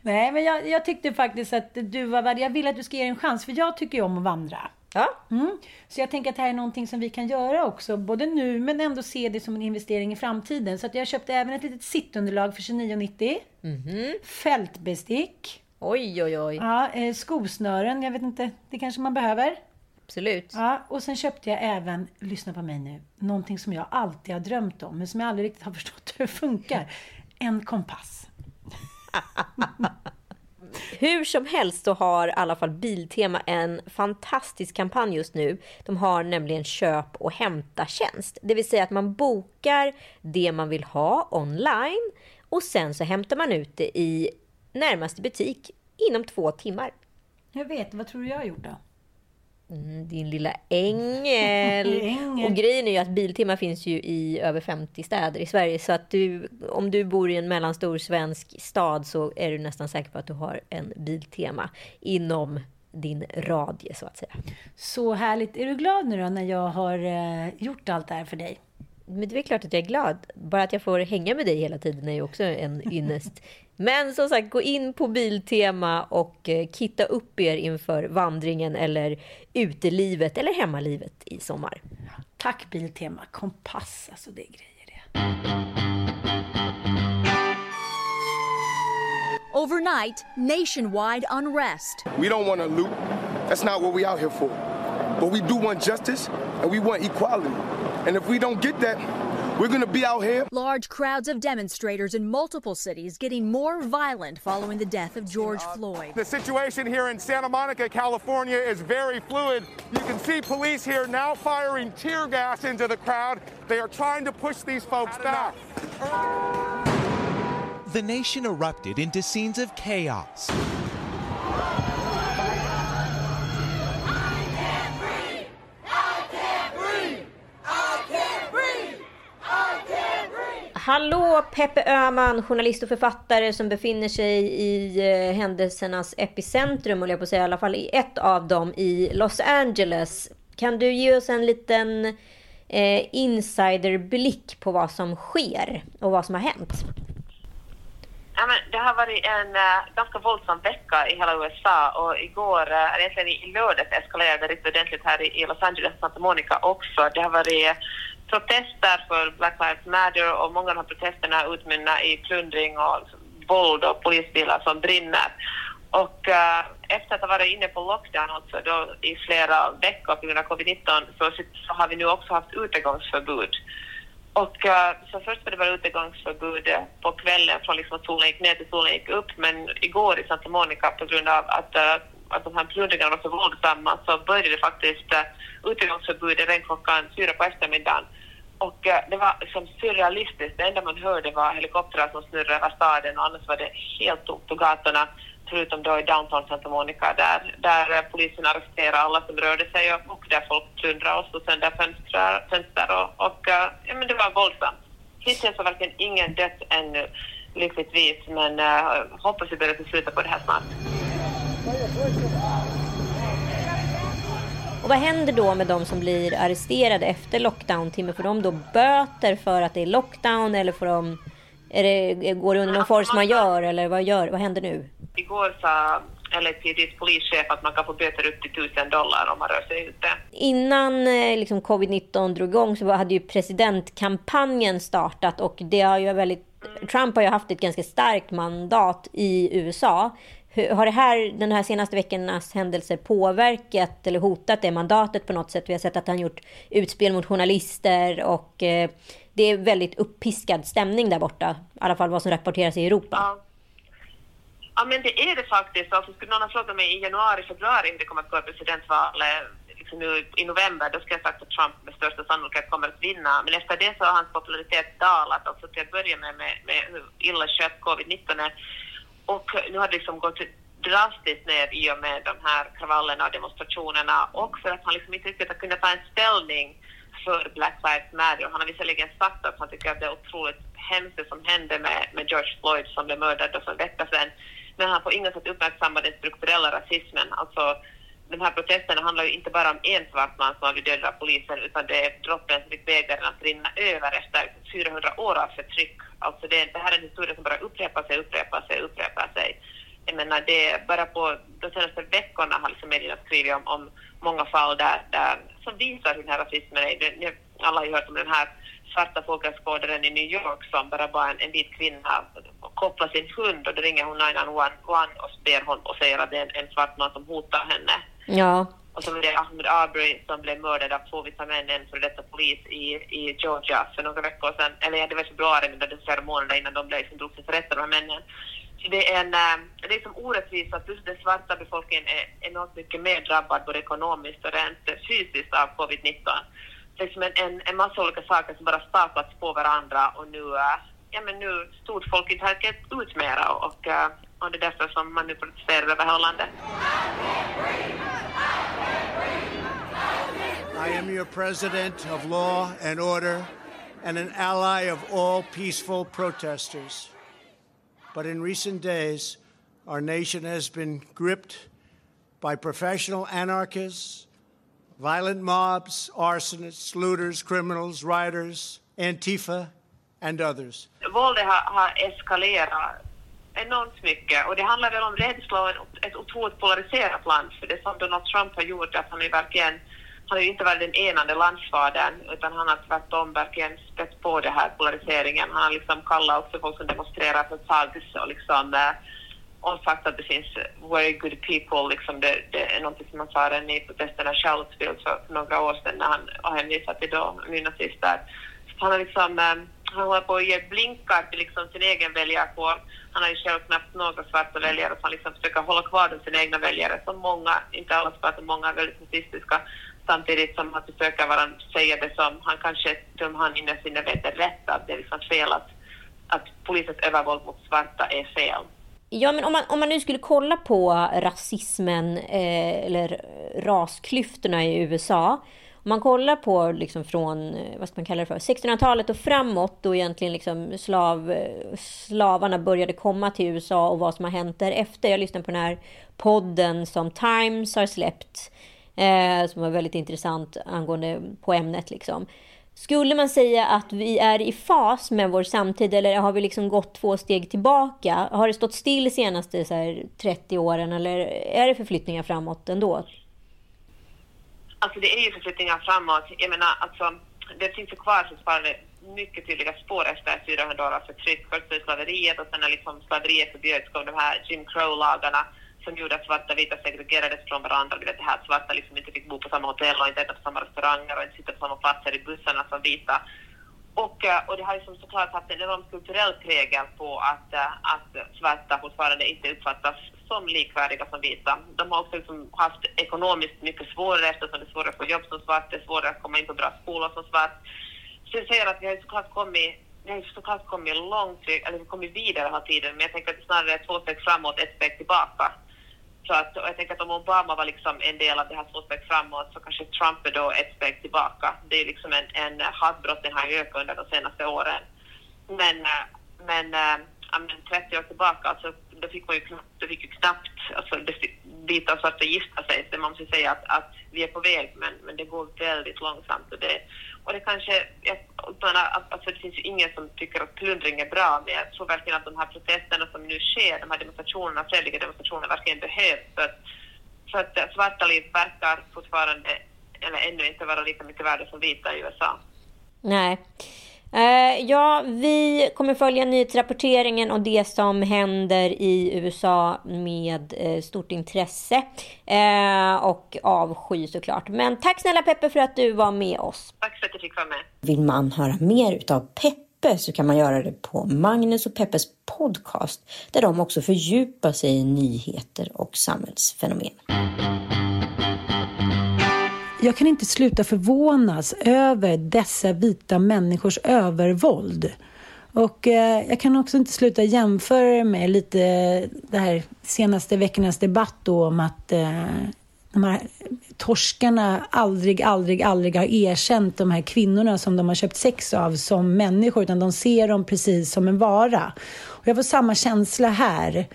S4: Nej, men jag, jag tyckte faktiskt att du var värd. Jag vill att du ska ge en chans, för jag tycker ju om att vandra.
S3: Ja.
S4: Mm. Så jag tänker att det här är någonting som vi kan göra också, både nu men ändå se det som en investering i framtiden. Så att jag köpte även ett litet sittunderlag för 29,90.
S3: Mhm.
S4: Fältbestick.
S3: Oj, oj, oj.
S4: Ja, eh, skosnören, jag vet inte, det kanske man behöver.
S3: Absolut.
S4: Ja, och sen köpte jag även, lyssna på mig nu, någonting som jag alltid har drömt om, men som jag aldrig riktigt har förstått hur det funkar. En kompass.
S3: Hur som helst så har i alla fall Biltema en fantastisk kampanj just nu. De har nämligen köp och hämta-tjänst. Det vill säga att man bokar det man vill ha online och sen så hämtar man ut det i närmaste butik inom två timmar.
S4: Jag vet, vad tror du jag har gjort då?
S3: Mm, din lilla ängel.
S4: Ängel.
S3: Och grejen är ju att Biltema finns ju i över 50 städer i Sverige. Så att du, om du bor i en mellanstor svensk stad så är du nästan säker på att du har en Biltema inom din radie så att säga.
S4: Så härligt. Är du glad nu då när jag har eh, gjort allt det här för dig?
S3: Men det är klart att jag är glad. Bara att jag får hänga med dig hela tiden är ju också en ynnest. Men som sagt, gå in på Biltema och eh, kitta upp er inför vandringen eller utelivet eller hemmalivet i sommar.
S4: Tack Biltema. Kompass, alltså det är grejer det.
S14: Overnight, nationwide unrest.
S15: We don't want to loot. That's not what we out here for. But we do want justice and we want equality. And if we don't get that, we're going to be out here.
S14: Large crowds of demonstrators in multiple cities getting more violent following the death of George Floyd.
S16: The situation here in Santa Monica, California is very fluid. You can see police here now firing tear gas into the crowd. They are trying to push these folks back.
S17: The nation erupted into scenes of chaos.
S3: Hallå Peppe Öhman, journalist och författare som befinner sig i eh, händelsernas epicentrum, eller jag på att säga, i alla fall i ett av dem i Los Angeles. Kan du ge oss en liten eh, insiderblick på vad som sker och vad som har hänt?
S5: Ja, men det har varit en äh, ganska våldsam vecka i hela USA och igår, äh, eller egentligen i lördags eskalerade det riktigt ordentligt här i, i Los Angeles och Santa Monica också. Det har varit protester för Black Lives Matter och många av de här protesterna utmynnar i plundring och våld och polisbilar som brinner. Och uh, efter att ha varit inne på lockdown alltså då i flera veckor på grund av covid-19 så, så har vi nu också haft utegångsförbud. Och uh, så först var det bara utegångsförbud på kvällen från liksom att solen gick ner till solen gick upp men igår i Santa Monica på grund av att, uh, att de här plundringarna var så våldsamma så började det faktiskt uh, utegångsförbud redan klockan fyra på eftermiddagen. Och eh, det var liksom surrealistiskt. Det enda man hörde var helikoptrar som snurrade över staden och annars var det helt tomt på gatorna förutom då i downtown Santa Monica där, där eh, polisen arresterade alla som rörde sig och, och där folk plundrade och slog sönder fönster, fönster och, och eh, ja, men det var våldsamt. Hittills har verkligen ingen dött ännu, lyckligtvis, men uh, hoppas vi börjar få sluta på det här snart.
S3: Och vad händer då med de som blir arresterade efter lockdown-timmen? Får de då böter för att det är lockdown eller får de... Är det, går det under någon force majeure eller vad, gör, vad händer nu?
S5: Igår sa LAPDs polischef att man kan få böter upp till 1000 dollar om man rör sig ute.
S3: Innan eh, liksom, covid-19 drog igång så hade ju presidentkampanjen startat och det har ju väldigt Trump har ju haft ett ganska starkt mandat i USA. Hur, har det här, den här senaste veckornas händelser påverkat eller hotat det mandatet på något sätt? Vi har sett att han gjort utspel mot journalister och eh, det är väldigt uppiskad stämning där borta. I alla fall vad som rapporteras i Europa.
S5: Ja. Ja, men det är det faktiskt. Alltså, skulle någon ha frågat mig i januari, februari hur det kommer att gå i presidentvalet liksom nu i november, då skulle jag sagt att Trump med största sannolikhet kommer att vinna. Men efter det så har hans popularitet dalat, alltså till att börja med med, med hur illa skött covid-19 är. Och nu har det liksom gått drastiskt ner i och med de här kravallerna och demonstrationerna och för att han liksom inte riktigt har kunnat ta en ställning för Black Lives Matter. Han har visserligen sagt att han tycker att det är otroligt hemskt det som hände med, med George Floyd som blev mördad för en vecka sedan. Men han får inget sätt uppmärksamma den strukturella rasismen. Alltså, den här protesten handlar ju inte bara om en svart man som har blivit dödad av polisen utan det är droppen som fick bägaren att rinna över efter 400 år av förtryck. Alltså det, det här är en historia som bara upprepar sig, upprepar sig, upprepar sig. Jag menar, det bara på de senaste veckorna har liksom medierna skrivit om, om många fall där, där, som visar hur den här rasismen är. Alla har ju hört om den här svarta fågelskådaren i New York som bara bad en, en vit kvinna koppla sin hund och då ringer hon 911 och ber hon och säger att det är en, en svart man som hotar henne.
S3: Ja.
S5: Och så var det Ahmed Arbery som blev mördad av två vita män, en före detta polis i, i Georgia för några veckor sedan, eller ja, det var i februari, men det var flera månader innan de blev, liksom, drog sig inför rätta, de här männen. Så det är en, eh, det är som att just den svarta befolkningen är enormt mycket mer drabbad både ekonomiskt och rent fysiskt av covid-19. Liksom en, en, en massa olika saker som bara staplats på varandra och nu, eh, ja men nu stod folk inte helt ut mera och, eh, och det är därför som man nu protesterar över hela landet.
S18: I am your president of law and order and an ally of all peaceful protesters. But in recent days, our nation has been gripped by professional anarchists, violent mobs, arsonists, looters, criminals, rioters, Antifa, and others.
S5: Enormt mycket och det handlar väl om rädsla och ett otroligt polariserat land. För det som Donald Trump har gjort, att han är verkligen han har ju inte varit den enande landsfadern utan han har tvärtom verkligen spett på den här polariseringen. Han har liksom kallat också folk som demonstrerar för thugs och liksom eh, och sagt att det finns very good people, liksom det, det är något som han sa redan i protesterna Charlottesville för, för några år sedan när han hänvisade till då nynazister. Han har liksom eh, han håller på att ge blinkar till liksom sin egen väljarkår. Han har ju själv knappt några svarta väljare så han liksom försöker hålla kvar sina egna väljare som många, inte alla svarta, många är väldigt rasistiska samtidigt som han försöker vara, säga det som han kanske, som han innerst inne vet är rätt, att det är liksom fel att, att polisens övervåld mot svarta är fel.
S3: Ja, men om man, om man nu skulle kolla på rasismen eh, eller rasklyftorna i USA. Om man kollar på liksom från, eh, vad ska man kalla det för, 1600-talet och framåt då egentligen liksom slav, eh, slavarna började komma till USA och vad som har hänt därefter. Jag lyssnade på den här podden som Times har släppt eh, som var väldigt intressant angående på ämnet. Liksom. Skulle man säga att vi är i fas med vår samtid eller har vi liksom gått två steg tillbaka? Har det stått still de senaste så här, 30 åren eller är det förflyttningar framåt ändå?
S5: Alltså det är ju förflyttningar framåt. Jag menar, alltså, det finns ju kvar fortfarande mycket tydliga spår efter 400 år av förtryck. Först slaveriet och sen när liksom slaveriet förbjöds kom de här Jim Crow-lagarna som gjorde att svarta och vita segregerades från varandra. Det här att svarta liksom inte fick bo på samma hotell och inte äta på samma restauranger och inte sitta på samma platser i bussarna som vita. Och, eh, och det har liksom såklart haft en enorm kulturell prägel på att, eh, att svarta fortfarande inte uppfattas som likvärdiga som vita. De har också liksom haft ekonomiskt mycket svårare eftersom det är svårare att få jobb som svart, det är svårare att komma in på bra skolor som svart. Så jag säger att vi har såklart kommit vi har såklart kommit långt, eller vi kommit vidare hela tiden, men jag tänker att det snarare är två steg framåt, ett steg tillbaka. Så att, jag tänker att om Obama var liksom en del av det här två steg framåt så kanske Trump är då ett steg tillbaka. Det är liksom en, en hatbrotten har ökat under de senaste åren. Men, eh, men, eh, men 30 år tillbaka, alltså, då fick man ju knappt, då fick ju knappt alltså, vita och svarta gifta sig. Så man måste säga att, att vi är på väg, men, men det går väldigt långsamt. Och det, och det kanske, jag menar, alltså det finns ju ingen som tycker att plundring är bra, men jag tror verkligen att de här protesterna som nu sker, de här demonstrationerna, fredliga demonstrationerna verkligen behövs. För att, för att svarta liv verkar fortfarande, eller ännu inte vara lika mycket värda som vita i USA.
S3: Nej. Eh, ja, vi kommer följa nyhetsrapporteringen och det som händer i USA med eh, stort intresse eh, och avsky såklart. Men tack snälla Peppe för att du var med oss.
S5: Tack för att du fick vara med.
S19: Vill man höra mer utav Peppe så kan man göra det på Magnus och Peppes podcast där de också fördjupar sig i nyheter och samhällsfenomen.
S4: Jag kan inte sluta förvånas över dessa vita människors övervåld. Och eh, jag kan också inte sluta jämföra med lite eh, det här senaste veckornas debatt då om att eh, de här torskarna aldrig, aldrig, aldrig har erkänt de här kvinnorna som de har köpt sex av som människor, utan de ser dem precis som en vara. Och jag får samma känsla här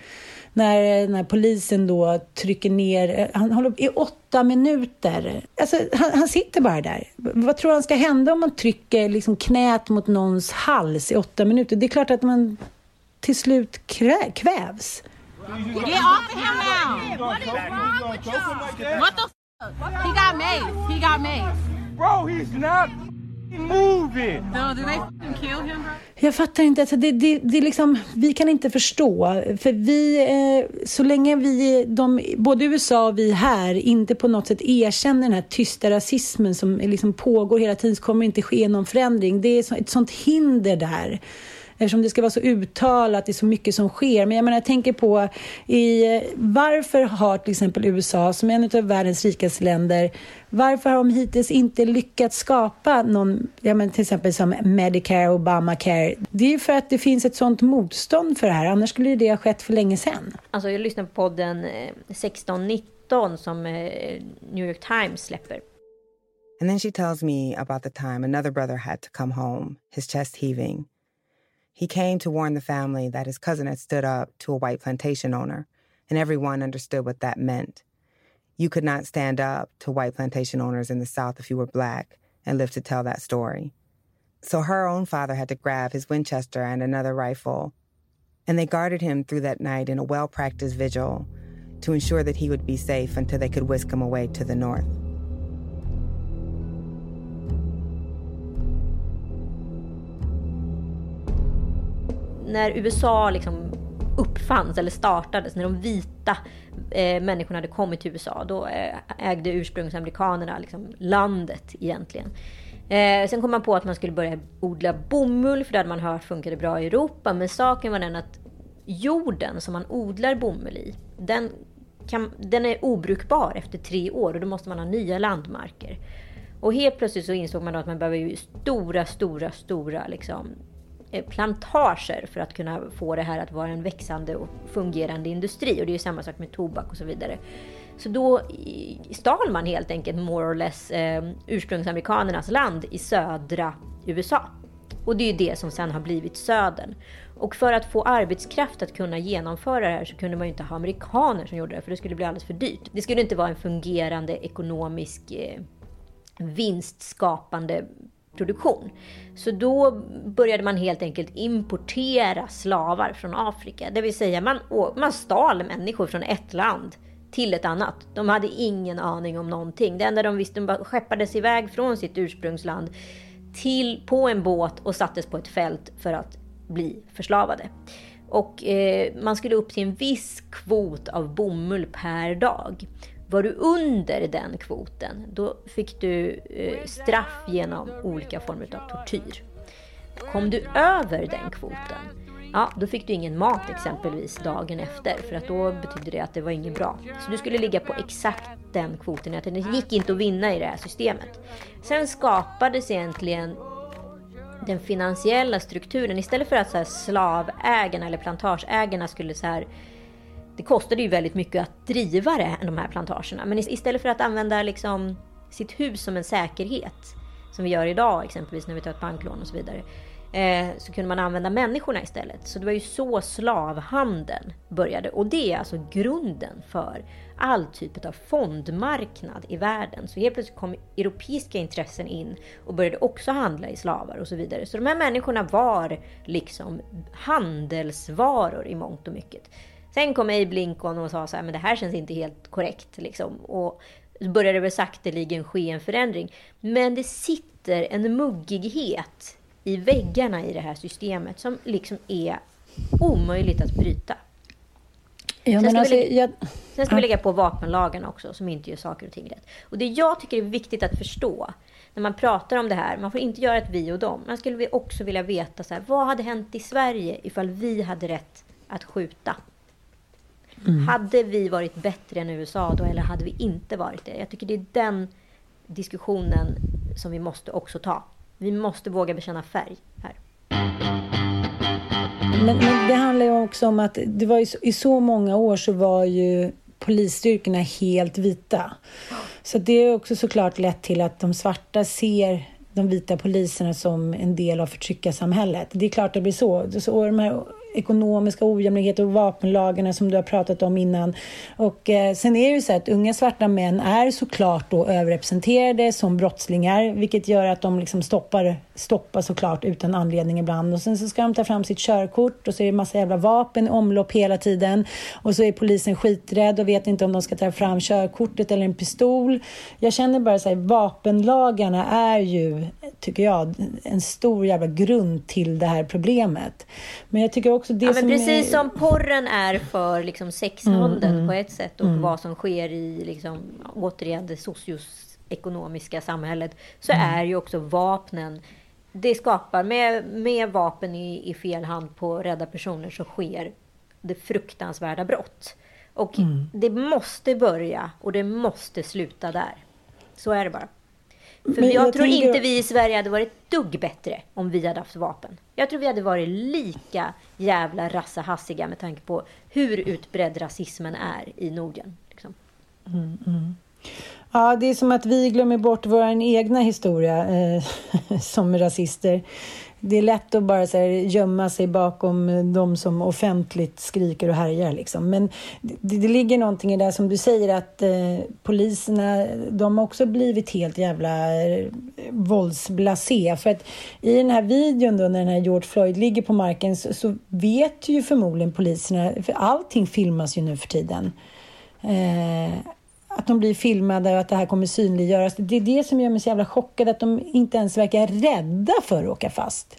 S4: när, när polisen då trycker ner, eh, han håller i åtta minuter. Alltså, han, han sitter bara där. Vad tror han ska hända om man trycker liksom knät mot någons hals i åtta minuter? Det är klart att man till slut krä, kvävs.
S20: Get off of him now. What is wrong with y'all? What the fuck? He got made. He got made.
S16: Bro, he's not moving.
S20: So do they kill him, bro?
S4: Jag fattar inte. Alltså det, det, det är liksom, vi kan inte förstå. För vi, eh, så länge vi, de, både USA och vi här, inte på något sätt erkänner den här tysta rasismen som liksom pågår hela tiden så kommer det inte ske någon förändring. Det är så, ett sånt hinder där eftersom det ska vara så uttalat, det är så mycket som sker. Men jag menar, jag tänker på i, varför har till exempel USA, som är en av världens rikaste länder, varför har de hittills inte lyckats skapa någon, ja men till exempel som Medicare, Obamacare? Det är ju för att det finns ett sånt motstånd för det här, annars skulle det ha skett för länge sedan.
S3: Alltså jag lyssnar på podden 1619 som eh, New York Times släpper.
S21: And then she tells me about the time another brother had to come home, his chest heaving. He came to warn the family that his cousin had stood up to a white plantation owner, and everyone understood what that meant. You could not stand up to white plantation owners in the South if you were black and live to tell that story. So her own father had to grab his Winchester and another rifle, and they guarded him through that night in a well practiced vigil to ensure that he would be safe until they could whisk him away to the north.
S3: När USA liksom uppfanns eller startades, när de vita eh, människorna hade kommit till USA, då eh, ägde ursprungsamerikanerna liksom landet egentligen. Eh, sen kom man på att man skulle börja odla bomull, för det hade man hört funkade bra i Europa. Men saken var den att jorden som man odlar bomull i, den, kan, den är obrukbar efter tre år och då måste man ha nya landmarker. Och helt plötsligt så insåg man då att man behöver ju stora, stora, stora liksom, Eh, plantager för att kunna få det här att vara en växande och fungerande industri. Och det är ju samma sak med tobak och så vidare. Så då stal man helt enkelt more or less eh, ursprungsamerikanernas land i södra USA. Och det är ju det som sen har blivit södern. Och för att få arbetskraft att kunna genomföra det här så kunde man ju inte ha amerikaner som gjorde det, för det skulle bli alldeles för dyrt. Det skulle inte vara en fungerande ekonomisk eh, vinstskapande produktion. Så då började man helt enkelt importera slavar från Afrika. Det vill säga man, man stal människor från ett land till ett annat. De hade ingen aning om någonting. Det enda de visste, de bara skeppades iväg från sitt ursprungsland till, på en båt och sattes på ett fält för att bli förslavade. Och eh, man skulle upp till en viss kvot av bomull per dag. Var du under den kvoten, då fick du eh, straff genom olika former av tortyr. Kom du över den kvoten, ja, då fick du ingen mat exempelvis dagen efter, för att då betydde det att det var inget bra. Så du skulle ligga på exakt den kvoten. Det gick inte att vinna i det här systemet. Sen skapades egentligen den finansiella strukturen. Istället för att så här, slavägarna eller plantageägarna skulle så här det kostade ju väldigt mycket att driva det, de här plantagerna. Men istället för att använda liksom sitt hus som en säkerhet, som vi gör idag exempelvis när vi tar ett banklån och så vidare, eh, så kunde man använda människorna istället. Så det var ju så slavhandeln började. Och det är alltså grunden för all typ av fondmarknad i världen. Så helt plötsligt kom europeiska intressen in och började också handla i slavar och så vidare. Så de här människorna var liksom handelsvaror i mångt och mycket. Sen kom Abe Lincoln och sa så här, men det här känns inte helt korrekt. Liksom. Och så började det väl sakteligen ske en förändring. Men det sitter en muggighet i väggarna i det här systemet som liksom är omöjligt att bryta.
S4: Ja,
S3: Sen ska,
S4: alltså,
S3: vi, lägga,
S4: jag,
S3: sen ska vi lägga på vapenlagen också, som inte gör saker och ting rätt. Och det jag tycker är viktigt att förstå, när man pratar om det här, man får inte göra ett vi och dem. Man skulle vi också vilja veta, så här, vad hade hänt i Sverige ifall vi hade rätt att skjuta?
S4: Mm.
S3: Hade vi varit bättre än USA då, eller hade vi inte varit det? Jag tycker det är den diskussionen som vi måste också ta. Vi måste våga bekänna färg här.
S4: Men, men det handlar ju också om att det var ju i så många år så var ju polisstyrkorna helt vita. Så det är också såklart lett till att de svarta ser de vita poliserna som en del av förtryckarsamhället. Det är klart det blir så. så de här ekonomiska ojämlikheter och vapenlagarna som du har pratat om innan. Och eh, sen är det ju så att unga svarta män är såklart då överrepresenterade som brottslingar, vilket gör att de liksom stoppar, stoppar såklart utan anledning ibland. Och sen så ska de ta fram sitt körkort och så är det massa jävla vapen i omlopp hela tiden. Och så är polisen skiträdd och vet inte om de ska ta fram körkortet eller en pistol. Jag känner bara så här, vapenlagarna är ju, tycker jag, en stor jävla grund till det här problemet. Men jag tycker också det
S3: Ja, men
S4: som
S3: precis
S4: är...
S3: som porren är för liksom sexhandeln
S4: Mm, mm.
S3: på ett sätt och
S4: Mm.
S3: vad som sker i liksom, återigen det socioekonomiska samhället så
S4: Mm.
S3: är ju också vapnen det skapar, med, med vapen i, i fel hand på rädda personer så sker det fruktansvärda brott. Och
S4: Mm.
S3: det måste börja och det måste sluta där. Så är det bara. För jag,
S4: jag
S3: tror
S4: tänker-
S3: inte vi i Sverige hade varit ett dugg bättre om vi hade haft vapen. Jag tror vi hade varit lika jävla rassehassiga med tanke på hur utbredd rasismen är i Norden. Liksom.
S4: Mm, mm. Ja, det är som att vi glömmer bort vår egna historia eh, som rasister. Det är lätt att bara så här, gömma sig bakom de som offentligt skriker och härjar. Liksom. Men det, det ligger någonting i det som du säger att eh, poliserna, de har också blivit helt jävla eh, våldsblasé. För att i den här videon då när den här George Floyd ligger på marken så, så vet ju förmodligen poliserna, för allting filmas ju nu för tiden. Eh, att de blir filmade och att det här kommer synliggöras. Det är det som gör mig så jävla chockad, att de inte ens verkar rädda för att åka fast.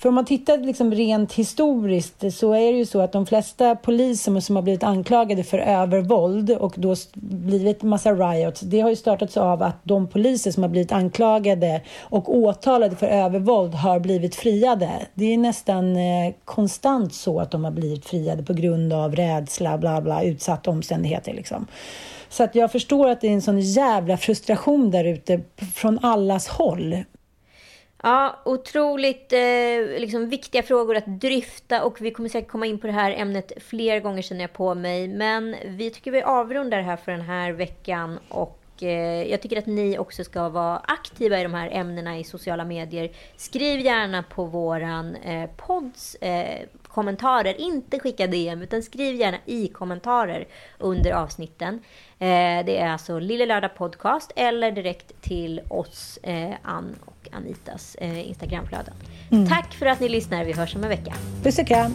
S4: För om man tittar liksom rent historiskt så är det ju så att de flesta poliser som har blivit anklagade för övervåld och då blivit massa riots, det har ju startats av att de poliser som har blivit anklagade och åtalade för övervåld har blivit friade. Det är nästan eh, konstant så att de har blivit friade på grund av rädsla, bla bla, utsatta omständigheter liksom. Så att jag förstår att det är en sån jävla frustration där ute från allas håll.
S3: Ja, otroligt eh, liksom, viktiga frågor att dryfta och vi kommer säkert komma in på det här ämnet fler gånger känner jag på mig. Men vi tycker vi avrundar det här för den här veckan och eh, jag tycker att ni också ska vara aktiva i de här ämnena i sociala medier. Skriv gärna på våran eh, podds eh, kommentarer, inte skicka DM utan skriv gärna i kommentarer under avsnitten. Eh, det är alltså Lille Lördag Podcast eller direkt till oss, eh, Ann och Anitas eh, Instagramflöden.
S4: Mm.
S3: Tack för att ni lyssnar. Vi hörs om en vecka.
S4: Puss och kram!